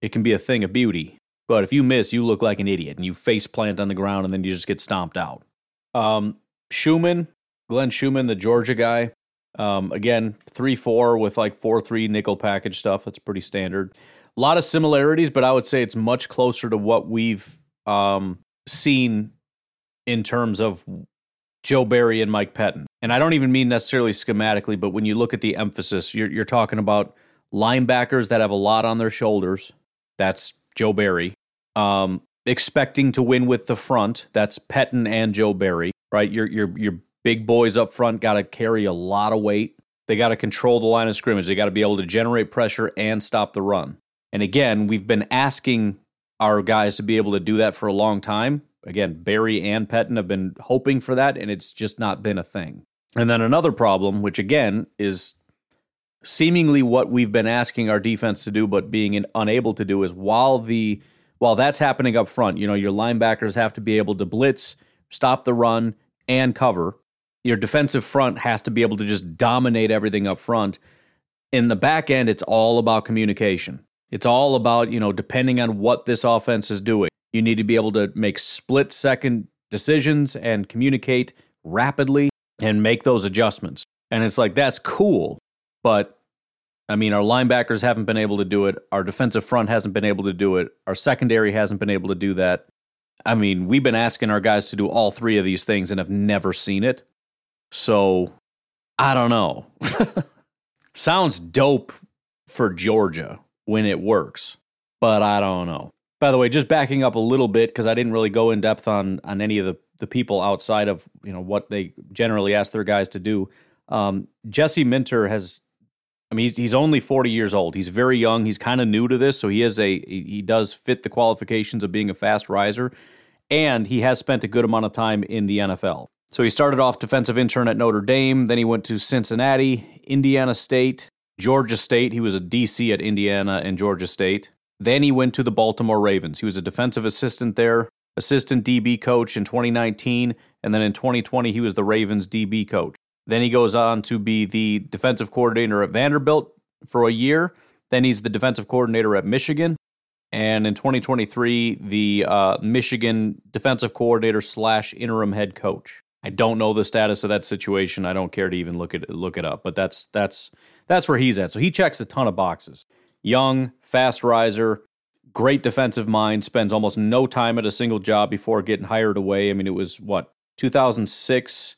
it can be a thing of beauty. But if you miss, you look like an idiot and you face plant on the ground and then you just get stomped out. Um, Schumann, Glenn Schumann, the Georgia guy. Um, again, 3 4 with like 4 3 nickel package stuff. That's pretty standard. A lot of similarities, but I would say it's much closer to what we've um, seen in terms of Joe Barry and Mike Pettine. And I don't even mean necessarily schematically, but when you look at the emphasis, you're, you're talking about linebackers that have a lot on their shoulders. That's Joe Barry. Um, expecting to win with the front. That's Pettine and Joe Barry, right? Your your your big boys up front got to carry a lot of weight. They got to control the line of scrimmage. They got to be able to generate pressure and stop the run. And again, we've been asking our guys to be able to do that for a long time. Again, Barry and Pettine have been hoping for that, and it's just not been a thing. And then another problem, which again is seemingly what we've been asking our defense to do, but being unable to do, is while the while that's happening up front, you know, your linebackers have to be able to blitz, stop the run, and cover. Your defensive front has to be able to just dominate everything up front. In the back end, it's all about communication. It's all about, you know, depending on what this offense is doing, you need to be able to make split second decisions and communicate rapidly and make those adjustments. And it's like, that's cool. But I mean, our linebackers haven't been able to do it. Our defensive front hasn't been able to do it. Our secondary hasn't been able to do that. I mean, we've been asking our guys to do all three of these things and have never seen it. So I don't know. Sounds dope for Georgia when it works, but I don't know. By the way, just backing up a little bit because I didn't really go in depth on on any of the the people outside of you know what they generally ask their guys to do. Um, Jesse Minter has, I mean, he's, he's only forty years old. He's very young. He's kind of new to this, so he is a he does fit the qualifications of being a fast riser, and he has spent a good amount of time in the NFL. So he started off defensive intern at Notre Dame, then he went to Cincinnati, Indiana State, Georgia State. He was a DC at Indiana and Georgia State. Then he went to the Baltimore Ravens. He was a defensive assistant there, assistant DB coach in 2019, and then in 2020 he was the Ravens DB coach. Then he goes on to be the defensive coordinator at Vanderbilt for a year. Then he's the defensive coordinator at Michigan, and in 2023 the uh, Michigan defensive coordinator slash interim head coach. I don't know the status of that situation. I don't care to even look it look it up, but that's that's that's where he's at. So he checks a ton of boxes young, fast riser, great defensive mind, spends almost no time at a single job before getting hired away. I mean, it was what, 2006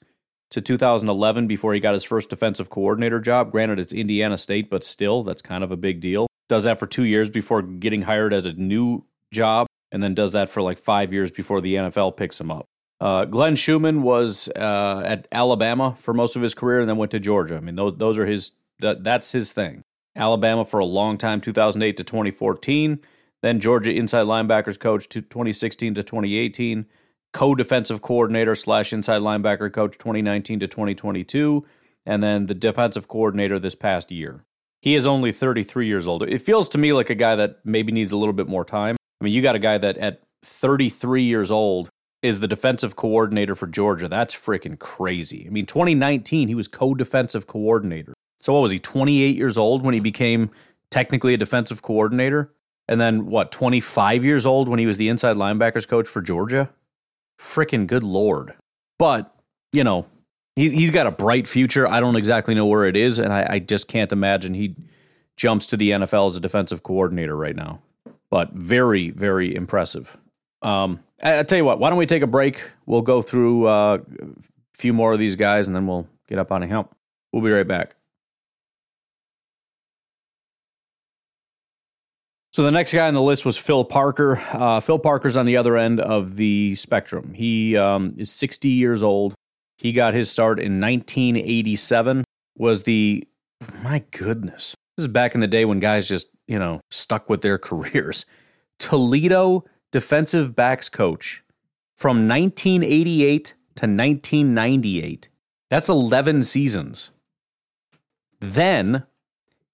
to 2011 before he got his first defensive coordinator job. Granted, it's Indiana State, but still, that's kind of a big deal. Does that for two years before getting hired at a new job, and then does that for like five years before the NFL picks him up. Uh, Glenn Schumann was uh, at Alabama for most of his career, and then went to Georgia. I mean, those those are his that, that's his thing. Alabama for a long time, 2008 to 2014. Then Georgia inside linebackers coach to 2016 to 2018. Co defensive coordinator slash inside linebacker coach 2019 to 2022. And then the defensive coordinator this past year. He is only 33 years old. It feels to me like a guy that maybe needs a little bit more time. I mean, you got a guy that at 33 years old is the defensive coordinator for Georgia. That's freaking crazy. I mean, 2019, he was co defensive coordinator. So what was he, 28 years old when he became technically a defensive coordinator? And then what, 25 years old when he was the inside linebackers coach for Georgia? Freaking good lord. But, you know, he, he's got a bright future. I don't exactly know where it is, and I, I just can't imagine he jumps to the NFL as a defensive coordinator right now. But very, very impressive. Um, I, I tell you what, why don't we take a break? We'll go through uh, a few more of these guys, and then we'll get up on a help. We'll be right back. So the next guy on the list was Phil Parker. Uh, Phil Parker's on the other end of the spectrum. He um, is 60 years old. He got his start in 1987. Was the my goodness. This is back in the day when guys just you know stuck with their careers. Toledo defensive backs coach from 1988 to 1998. That's 11 seasons. Then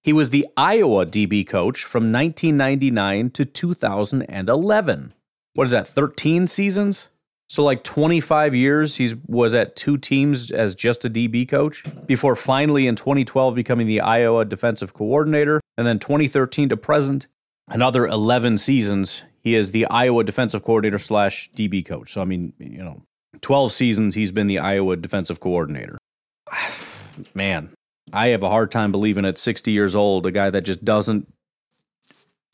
he was the Iowa DB coach from 1999 to 2011. What is that, 13 seasons? So like 25 years he was at two teams as just a DB coach before finally in 2012 becoming the Iowa defensive coordinator and then 2013 to present another 11 seasons he is the Iowa defensive coordinator slash DB coach. So I mean, you know, 12 seasons he's been the Iowa defensive coordinator. Man, I have a hard time believing at 60 years old, a guy that just doesn't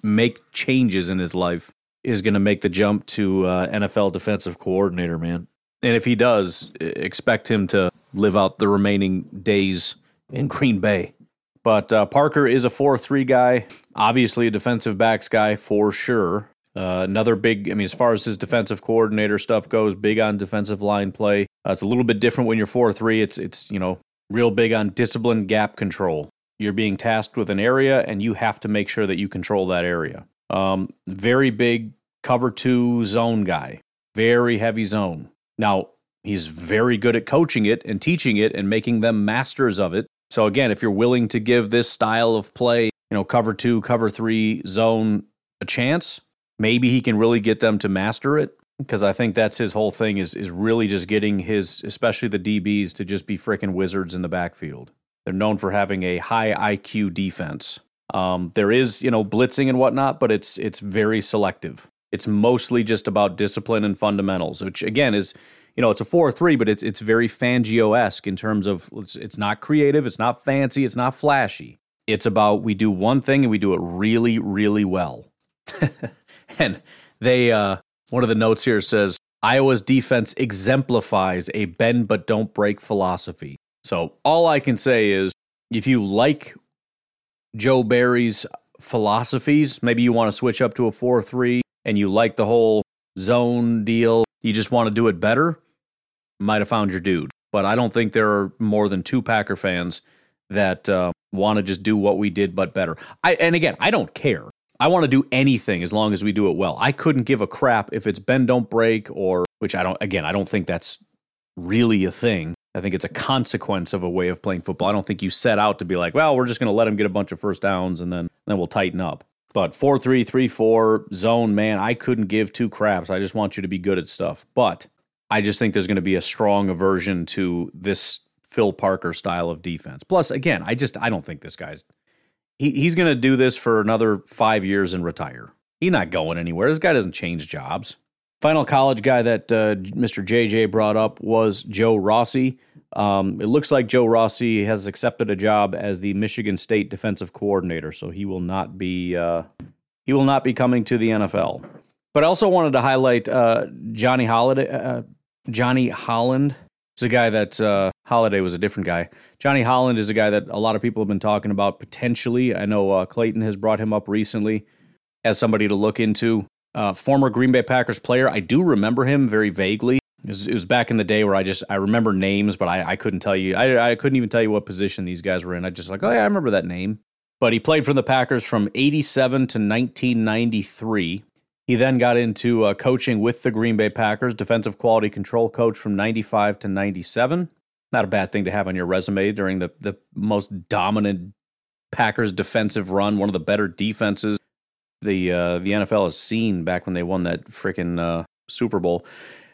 make changes in his life is going to make the jump to uh, NFL defensive coordinator, man. And if he does, expect him to live out the remaining days in Green Bay. But uh, Parker is a 4 3 guy, obviously a defensive backs guy for sure. Uh, another big, I mean, as far as his defensive coordinator stuff goes, big on defensive line play. Uh, it's a little bit different when you're 4 3. It's, it's, you know, real big on discipline gap control. You're being tasked with an area and you have to make sure that you control that area. Um, very big cover two zone guy, very heavy zone. Now, he's very good at coaching it and teaching it and making them masters of it. So, again, if you're willing to give this style of play, you know, cover two, cover three zone a chance, maybe he can really get them to master it because I think that's his whole thing is is really just getting his especially the DBs to just be freaking wizards in the backfield. They're known for having a high IQ defense. Um, there is you know blitzing and whatnot, but it's it's very selective. It's mostly just about discipline and fundamentals, which again is you know it's a four three, but it's it's very Fangio esque in terms of it's it's not creative, it's not fancy, it's not flashy. It's about we do one thing and we do it really really well. and they uh one of the notes here says Iowa's defense exemplifies a bend but don't break philosophy. So all I can say is if you like Joe Barry's philosophies, maybe you want to switch up to a 4 3 and you like the whole zone deal, you just want to do it better, might have found your dude. But I don't think there are more than two Packer fans that uh, want to just do what we did but better. I and again, I don't care. I want to do anything as long as we do it well. I couldn't give a crap if it's bend don't break or which I don't again, I don't think that's really a thing. I think it's a consequence of a way of playing football. I don't think you set out to be like, well, we're just going to let him get a bunch of first downs and then then we'll tighten up. But 4 3 3 4 zone, man, I couldn't give two craps. I just want you to be good at stuff. But I just think there's going to be a strong aversion to this Phil Parker style of defense. Plus, again, I just I don't think this guy's he, he's going to do this for another five years and retire. He's not going anywhere. This guy doesn't change jobs. Final college guy that uh, Mr. JJ brought up was Joe Rossi. Um, it looks like Joe Rossi has accepted a job as the Michigan State defensive coordinator, so he will not be uh, he will not be coming to the NFL. But I also wanted to highlight uh, Johnny Holiday. Uh, Johnny Holland is a guy that uh, Holiday was a different guy. Johnny Holland is a guy that a lot of people have been talking about potentially. I know uh, Clayton has brought him up recently as somebody to look into. Uh, former Green Bay Packers player. I do remember him very vaguely. It was, it was, back in the day where I just I remember names, but I, I couldn't tell you. I, I couldn't even tell you what position these guys were in. I just like, oh yeah, I remember that name. But he played for the Packers from '87 to 1993. He then got into uh, coaching with the Green Bay Packers, defensive quality control coach from 95 to 97. Not a bad thing to have on your resume during the, the most dominant Packers defensive run, one of the better defenses the uh, the NFL has seen back when they won that freaking uh, Super Bowl.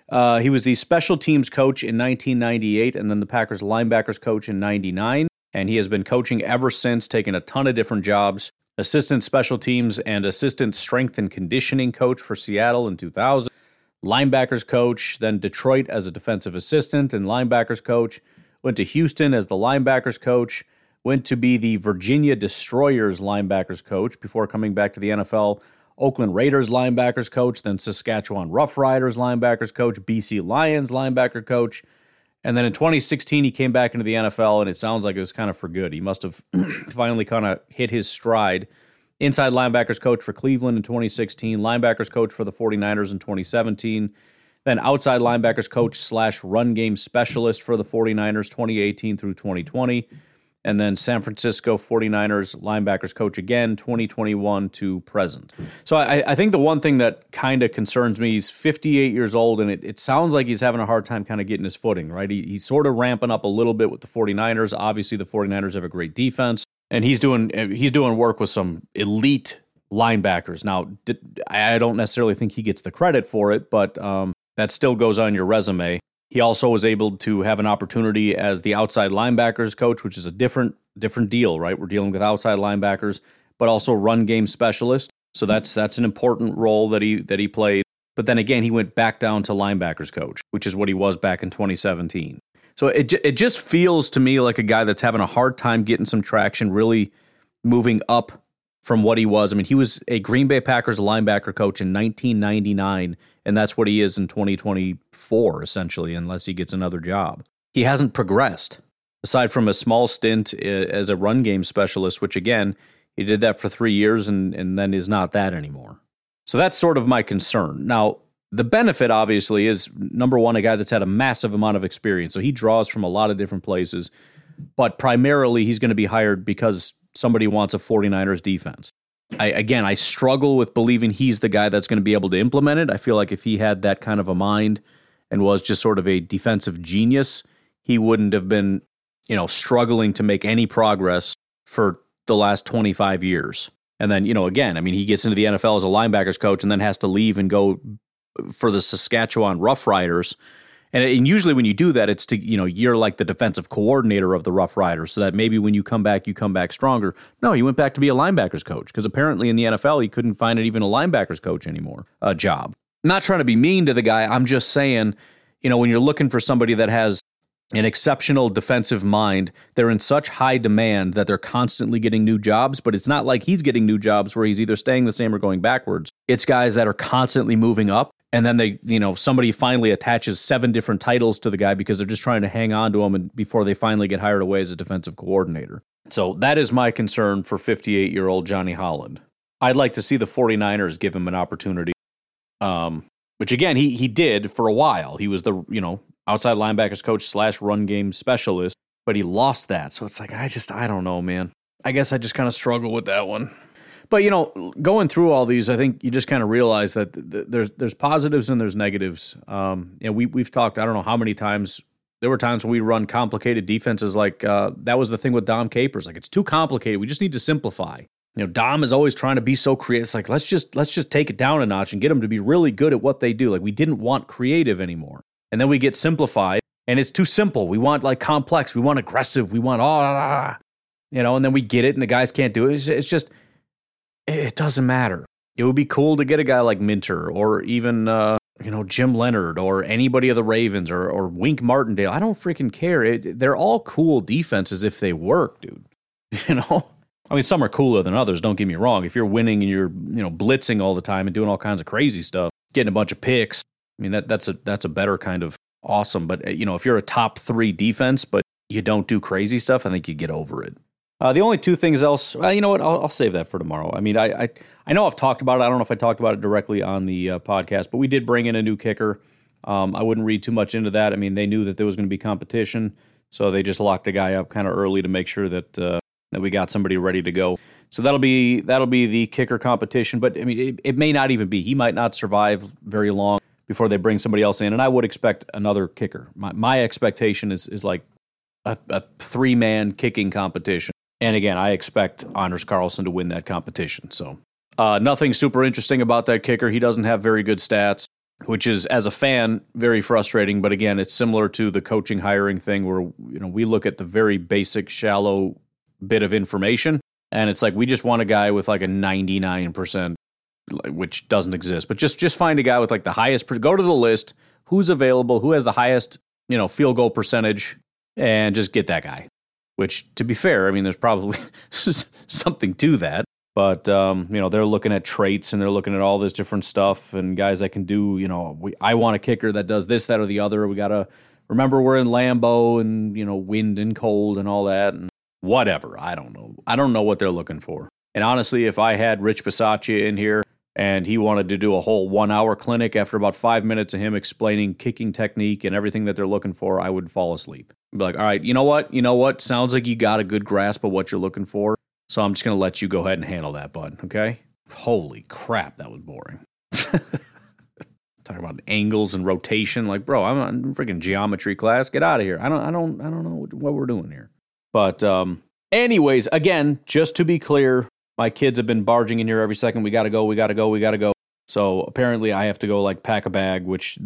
Uh, he was the special teams coach in 1998 and then the Packers linebackers coach in 99. And he has been coaching ever since, taking a ton of different jobs assistant special teams and assistant strength and conditioning coach for Seattle in 2000, linebackers coach, then Detroit as a defensive assistant and linebackers coach, went to Houston as the linebackers coach, went to be the Virginia Destroyers linebackers coach before coming back to the NFL. Oakland Raiders linebackers coach, then Saskatchewan Roughriders linebackers coach, BC Lions linebacker coach, and then in 2016, he came back into the NFL, and it sounds like it was kind of for good. He must have finally kind of hit his stride. Inside linebackers coach for Cleveland in 2016, linebackers coach for the 49ers in 2017, then outside linebackers coach slash run game specialist for the 49ers 2018 through 2020 and then San Francisco 49ers linebackers coach again, 2021 to present. So I, I think the one thing that kind of concerns me, he's 58 years old, and it, it sounds like he's having a hard time kind of getting his footing, right? He, he's sort of ramping up a little bit with the 49ers. Obviously, the 49ers have a great defense, and he's doing he's doing work with some elite linebackers. Now, I don't necessarily think he gets the credit for it, but um, that still goes on your resume. He also was able to have an opportunity as the outside linebackers coach, which is a different different deal, right? We're dealing with outside linebackers, but also run game specialist. So mm-hmm. that's that's an important role that he that he played. But then again, he went back down to linebackers coach, which is what he was back in 2017. So it it just feels to me like a guy that's having a hard time getting some traction, really moving up from what he was. I mean, he was a Green Bay Packers linebacker coach in 1999 and that's what he is in 2024 essentially unless he gets another job. He hasn't progressed aside from a small stint eh, as a run game specialist which again he did that for three years and, and then is not that anymore. So that's sort of my concern. Now the benefit obviously is number one a guy that's had a massive amount of experience. So he draws from a lot of different places but primarily he's going to be hired because somebody wants a 49ers defense I, again, I struggle with believing he's the guy that's going to be able to implement it. I feel like if he had that kind of a mind and was just sort of a defensive genius, he wouldn't have been, you know, struggling to make any progress for the last 25 years. And then, you know, again, I mean, he gets into the NFL as a linebackers coach and then has to leave and go for the Saskatchewan Roughriders and, and usually when you do that, it's to, you know, you're like the defensive coordinator of the Rough Riders so that maybe when you come back, you come back stronger. No, he went back to be a linebackers coach because apparently in the NFL, he couldn't find it even a linebackers coach anymore, a job. not trying to be mean to the guy. I'm just saying, you know, when you're looking for somebody that has an exceptional defensive mind. They're in such high demand that they're constantly getting new jobs, but it's not like he's getting new jobs where he's either staying the same or going backwards. It's guys that are constantly moving up and then they, you know, somebody finally attaches seven different titles to the guy because they're just trying to hang on to him and before they finally get hired away as a defensive coordinator. So that is my concern for 58 year old Johnny Holland. I'd like to see the 49ers give him an opportunity. Um, which again, he he did for a while. He was the, you know, outside linebackers coach slash run game specialist, but he lost that. So it's like, I just, I don't know, man. I guess I just kind of struggle with that one. But you know, going through all these, I think you just kind of realize that th- there's there's positives and there's negatives. Um, know, we we've talked. I don't know how many times there were times when we run complicated defenses. Like uh, that was the thing with Dom Capers. Like it's too complicated. We just need to simplify. You know, Dom is always trying to be so creative. It's like let's just let's just take it down a notch and get them to be really good at what they do. Like we didn't want creative anymore, and then we get simplified, and it's too simple. We want like complex. We want aggressive. We want oh, you know, and then we get it, and the guys can't do it. It's, it's just it doesn't matter. It would be cool to get a guy like Minter or even uh, you know Jim Leonhard or anybody of the Ravens or or Wink Martindale. I don't freaking care. It, they're all cool defenses if they work, dude. You know. I mean, some are cooler than others. Don't get me wrong. If you're winning and you're you know blitzing all the time and doing all kinds of crazy stuff, getting a bunch of picks, I mean that that's a that's a better kind of awesome. But uh, you know, if you're a top three defense, but you don't do crazy stuff, I think you get over it. Uh, the only two things else, well, you know what? I'll, I'll, save that for tomorrow. I mean, I, I, I know I've talked about it. I don't know if I talked about it directly on the uh, podcast, but we did bring in a new kicker. Um, I wouldn't read too much into that. I mean, they knew that there was going to be competition, so they just locked a guy up kind of early to make sure that uh, that we got somebody ready to go. So that'll be that'll be the kicker competition. But I mean, it, it may not even be. He might not survive very long before they bring somebody else in. And I would expect another kicker. My, my expectation is is like a, a three man kicking competition and again, I expect Anders Carlson to win that competition. So uh, nothing super interesting about that kicker. He doesn't have very good stats, which is, as a fan, very frustrating. But again, it's similar to the coaching hiring thing, where you know we look at the very basic, shallow bit of information, and it's like we just want a guy with like a ninety nine percent, which doesn't exist. But just just find a guy with like the highest. Go to the list. Who's available? Who has the highest you know field goal percentage? And just get that guy which to be fair, I mean, there's probably something to that. But um, you know, they're looking at traits and they're looking at all this different stuff and guys that can do. You know, we, I want a kicker that does this, that, or the other. We gotta remember we're in Lambeau and you know, wind and cold and all that and whatever. I don't know. I don't know what they're looking for. And honestly, if I had Rich Bisaccia in here and he wanted to do a whole one hour clinic after about five minutes of him explaining kicking technique and everything that they're looking for, I would fall asleep. Be like, all right, you know what? You know what? Sounds like you got a good grasp of what you're looking for. So I'm just going to let you go ahead and handle that, bud. Okay? Holy crap, that was boring. Talking about angles and rotation, like, bro, I'm in freaking geometry class. Get out of here. I don't, I don't, I don't know what we're doing here. But, um, anyways, again, just to be clear, my kids have been barging in here every second. We got to go. We got to go. We got to go. So apparently, I have to go like pack a bag, which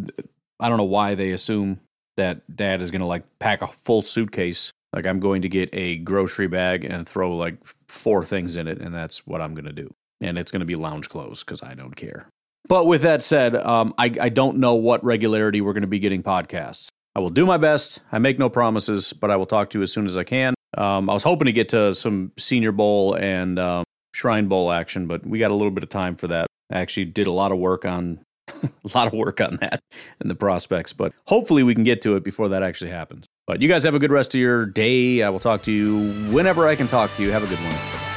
I don't know why they assume that dad is going to like pack a full suitcase. Like I'm going to get a grocery bag and throw like four things in it, and that's what I'm going to do. And it's going to be lounge clothes because I don't care. But with that said, um, I, I don't know what regularity we're going to be getting podcasts. I will do my best. I make no promises, but I will talk to you as soon as I can. Um, I was hoping to get to some Senior Bowl and um, Shrine Bowl action, but we got a little bit of time for that. I actually did a lot of work on a lot of work on that and the prospects, but hopefully we can get to it before that actually happens. But you guys have a good rest of your day. I will talk to you whenever I can talk to you. Have a good one.